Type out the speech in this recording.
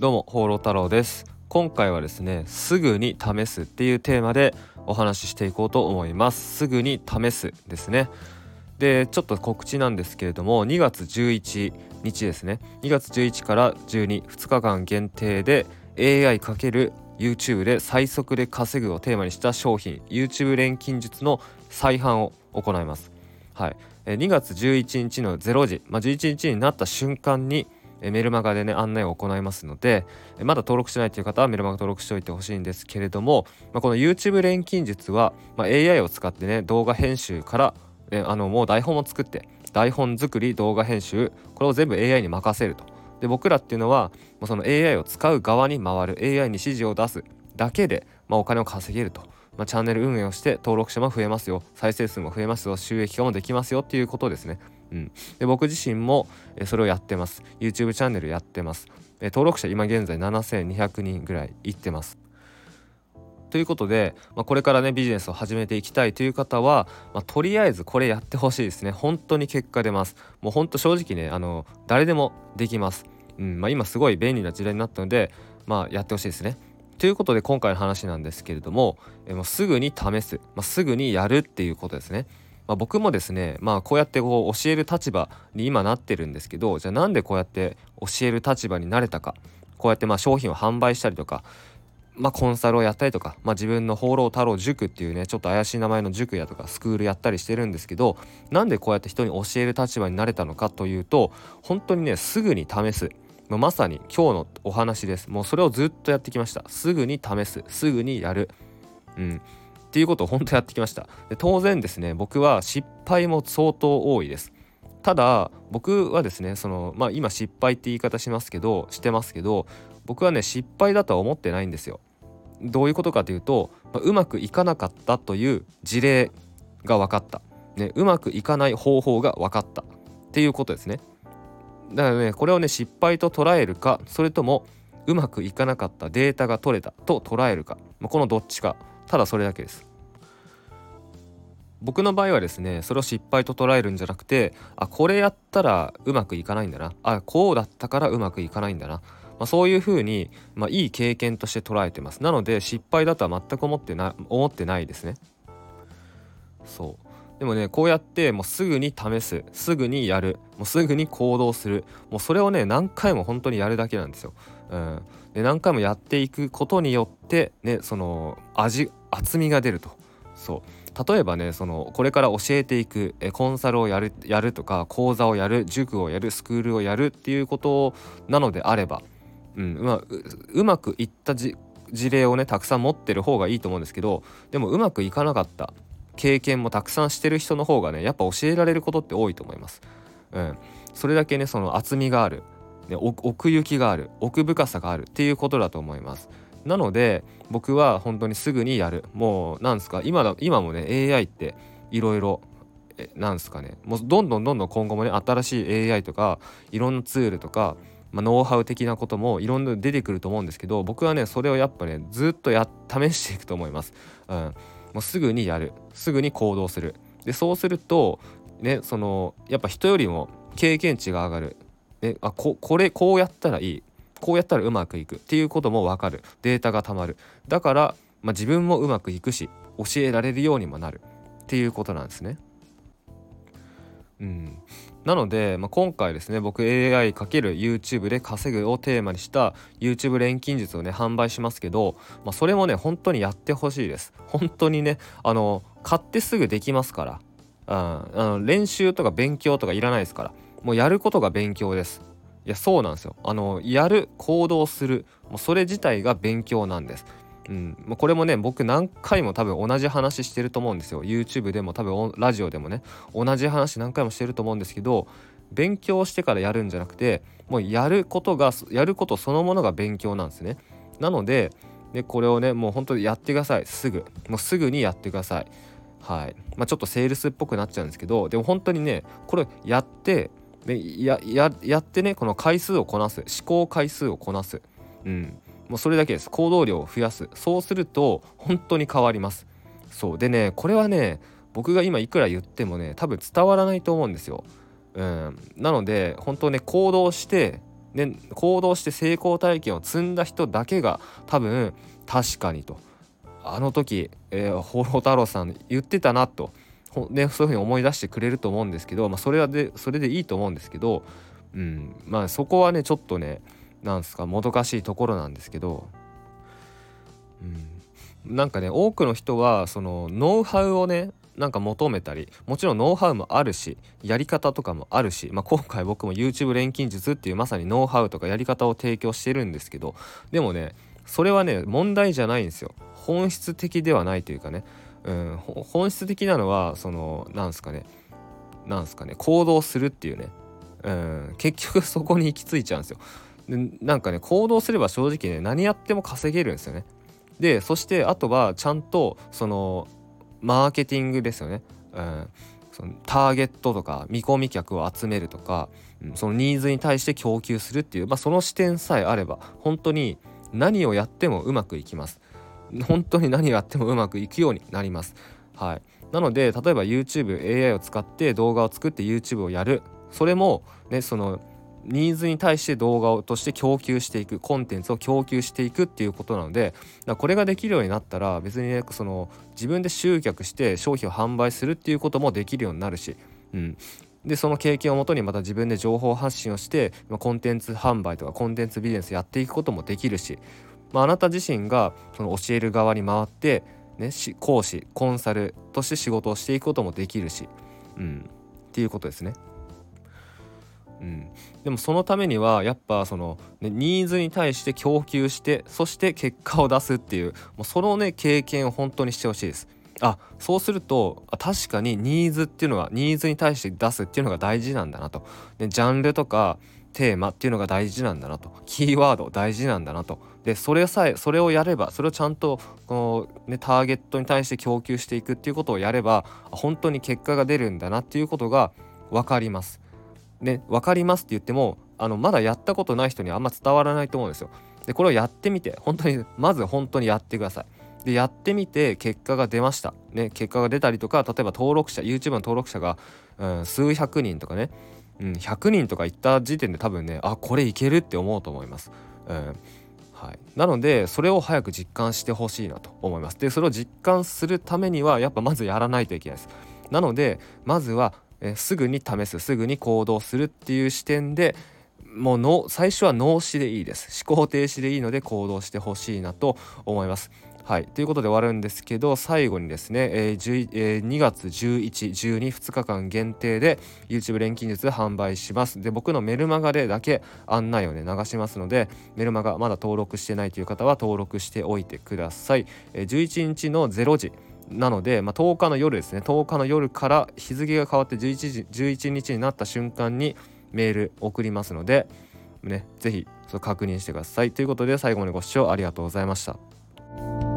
どうも放浪太郎です。今回はですねすぐに試すっていうテーマでお話ししていこうと思います。すぐに試すですね。でちょっと告知なんですけれども2月11日ですね。2月11から122日間限定で AI×YouTube で最速で稼ぐをテーマにした商品 YouTube 錬金術の再販を行います。はい。2月11日の0時、まあ、11日になった瞬間にメルマガでね案内を行いますのでまだ登録してないという方はメルマガ登録しておいてほしいんですけれども、まあ、この YouTube 錬金術は、まあ、AI を使ってね動画編集から、ね、あのもう台本を作って台本作り動画編集これを全部 AI に任せるとで僕らっていうのはもうその AI を使う側に回る AI に指示を出すだけで、まあ、お金を稼げると。まあ、チャンネル運営をして登録者も増えますよ再生数も増えますよ収益化もできますよっていうことですね。うん、で僕自身もそれをやってます。YouTube チャンネルやってます。登録者今現在7200人ぐらいいってます。ということで、まあ、これからねビジネスを始めていきたいという方は、まあ、とりあえずこれやってほしいですね。本当に結果出ます。もう本当正直ねあの誰でもできます、うんまあ、今すごい便利な時代になったのでまあやってほしいですね。ということで今回の話なんですけれどもえもうすぐに試す、まあ、すぐにやるっていうことですね。まあ、僕もですねまあこうやってこう教える立場に今なってるんですけどじゃあなんでこうやって教える立場になれたかこうやってまあ商品を販売したりとかまあ、コンサルをやったりとか、まあ、自分の放浪太郎塾っていうねちょっと怪しい名前の塾やとかスクールやったりしてるんですけどなんでこうやって人に教える立場になれたのかというと本当にねすぐに試す。まさに今日のお話です。もうそれをずっとやってきました。すぐに試す。すぐにやる。うん。っていうことを本当やってきました。で当然ですね僕は失敗も相当多いです。ただ僕はですねそのまあ今失敗って言い方しますけどしてますけど僕はね失敗だとは思ってないんですよ。どういうことかというと、まあ、うまくいかなかったという事例が分かった、ね、うまくいかない方法が分かった。っていうことですね。だからねこれをね失敗と捉えるかそれともうまくいかなかったデータが取れたと捉えるか。まあこのどっちか。ただそれだけです。僕の場合はですねそれを失敗と捉えるんじゃなくてあこれやったらうまくいかないんだな。あこうだったからうまくいかないんだな、まあ、そういうふうに、まあ、いい経験として捉えてます。なので失敗だとは全く思ってな思ってないですね。そう。でもねこうやってもうすぐに試す。すぐにやる。もうすぐに行動する。もうそれをね何回も本当にやるだけなんですよ。うん、で何回もやっていくことによってねその味厚みが出ると。そう例えばねそのこれから教えていくえコンサルをやるやるとか講座をやる塾をやるスクールをやるっていうことなのであれば、うんまあ、うまくいった事例をねたくさん持ってる方がいいと思うんですけどでもうまくいかなかった経験もたくさんしてる人の方がねやっぱ教えられることって多いと思います。うん、それだけねその厚みがある、ね、奥行きがある奥深さがあるっていうことだと思います。なので僕は本当にすぐにやる。もうなんすか今だ今もね AI っていろいろなんすかね。もうどんどんどんどん今後もね新しい AI とかいろんなツールとか、まあ、ノウハウ的なこともいろんな出てくると思うんですけど僕はねそれをやっぱねずっとや試していくと思います。うん。もうすぐにやる。すぐに行動する。でそうするとねそのやっぱ人よりも経験値が上がる、ね、あここれこうやったらいい。こうやったらうまくいくっていうことも分かる。データがたまる。だから、まあ、自分もうまくいくし教えられるようにもなるっていうことなんですね。うん、なので、まあ、今回ですね僕 AI×YouTube で稼ぐをテーマにした YouTube 錬金術をね販売しますけど、まあ、それもね本当にやってほしいです。本当にねあの買ってすぐできますから。あの練習とか勉強とかいらないですから。もうやることが勉強です。いやそうなんですよ。あのやる行動する。もうそれ自体が勉強なんです。うん、これもね僕何回も多分同じ話してると思うんですよ。YouTube でも多分ラジオでもね同じ話何回もしてると思うんですけど勉強してからやるんじゃなくてもうやることがやることそのものが勉強なんですね。なのででこれをねもう本当にやってください。すぐ。もうすぐにやってください。はい。まあ、ちょっとセールスっぽくなっちゃうんですけどでも本当にねこれやってでやややってねこの回数をこなす。思考回数をこなす。うん。もうそれだけです。行動量を増やす。そうすると本当に変わります。そう。でねこれはね僕が今いくら言ってもね多分伝わらないと思うんですよ。うん。なので本当ね行動してね、行動して成功体験を積んだ人だけが多分確かにと。あの時、えー、ホ太郎さん言ってたなと、ね、そういうふうに思い出してくれると思うんですけど、まあ、それはでそれでいいと思うんですけど、うんまあ、そこはねちょっとねなんすかもどかしいところなんですけど、うん、なんかね多くの人はそのノウハウをねなんか求めたりもちろんノウハウもあるしやり方とかもあるし、まあ、今回僕も YouTube 錬金術っていうまさにノウハウとかやり方を提供してるんですけどでもねそれはね問題じゃないんですよ。本質的ではないというかね、うん、本質的なのはそのなんすかね。なんすかね。行動するっていうね、うん、結局そこに行き着いちゃうんですよ。でなんかね行動すれば正直ね何やっても稼げるんですよね。でそしてあとはちゃんとそのマーケティングですよね、うん、そのターゲットとか見込み客を集めるとか、うん、そのニーズに対して供給するっていう、まあ、その視点さえあれば本当に何をやってもうまくいきます。本当に何をやってもうまくいくようになります。はい。なので例えば YouTubeAI を使って動画を作って YouTube をやる。それもねそのニーズに対して動画をとして供給していく。コンテンツを供給していくっていうことなのでこれができるようになったら別にねその自分で集客して商品を販売するっていうこともできるようになるし、うん、でその経験をもとにまた自分で情報発信をしてコンテンツ販売とかコンテンツビジネスやっていくこともできるし、まあ、なた自身がその教える側に回ってね、講師コンサルとして仕事をしていくこともできるし、うん、っていうことですね。うん、でもそのためにはやっぱその、ね、ニーズに対して供給してそして結果を出すっていうもうそのね経験を本当にしてほしいです。あそうすると確かにニーズっていうのはニーズに対して出すっていうのが大事なんだなと、ね、ジャンルとかテーマっていうのが大事なんだなとキーワード大事なんだなとでそれさえそれをやればそれをちゃんとこの、ね、ターゲットに対して供給していくっていうことをやれば本当に結果が出るんだなっていうことが分かります。ね分かりますって言ってもあのまだやったことない人にはあんま伝わらないと思うんですよ。でこれをやってみて本当にまず本当にやってください。でやってみて結果が出ました。ね結果が出たりとか例えば登録者 YouTube の登録者が、うん、数百人とかね、うん、100人とかいった時点で多分ねあこれいけるって思うと思います。うんはい、なのでそれを早く実感してほしいなと思います。でそれを実感するためにはやっぱまずやらないといけないです。なのでまずはえすぐに試すすぐに行動するっていう視点でもうの最初は脳死でいいです思考停止でいいので行動してほしいなと思います。はい、ということで終わるんですけど最後にですね、えーえー、2月1112日間限定で YouTube 錬金術販売します。で僕のメルマガでだけ案内をね流しますのでメルマガまだ登録してないという方は登録しておいてください、えー、11日の0時なので、まあ、10日の夜ですね。10日の夜から日付が変わって11時11日になった瞬間にメール送りますので、ね、ぜひそ確認してください。ということで最後までご視聴ありがとうございました。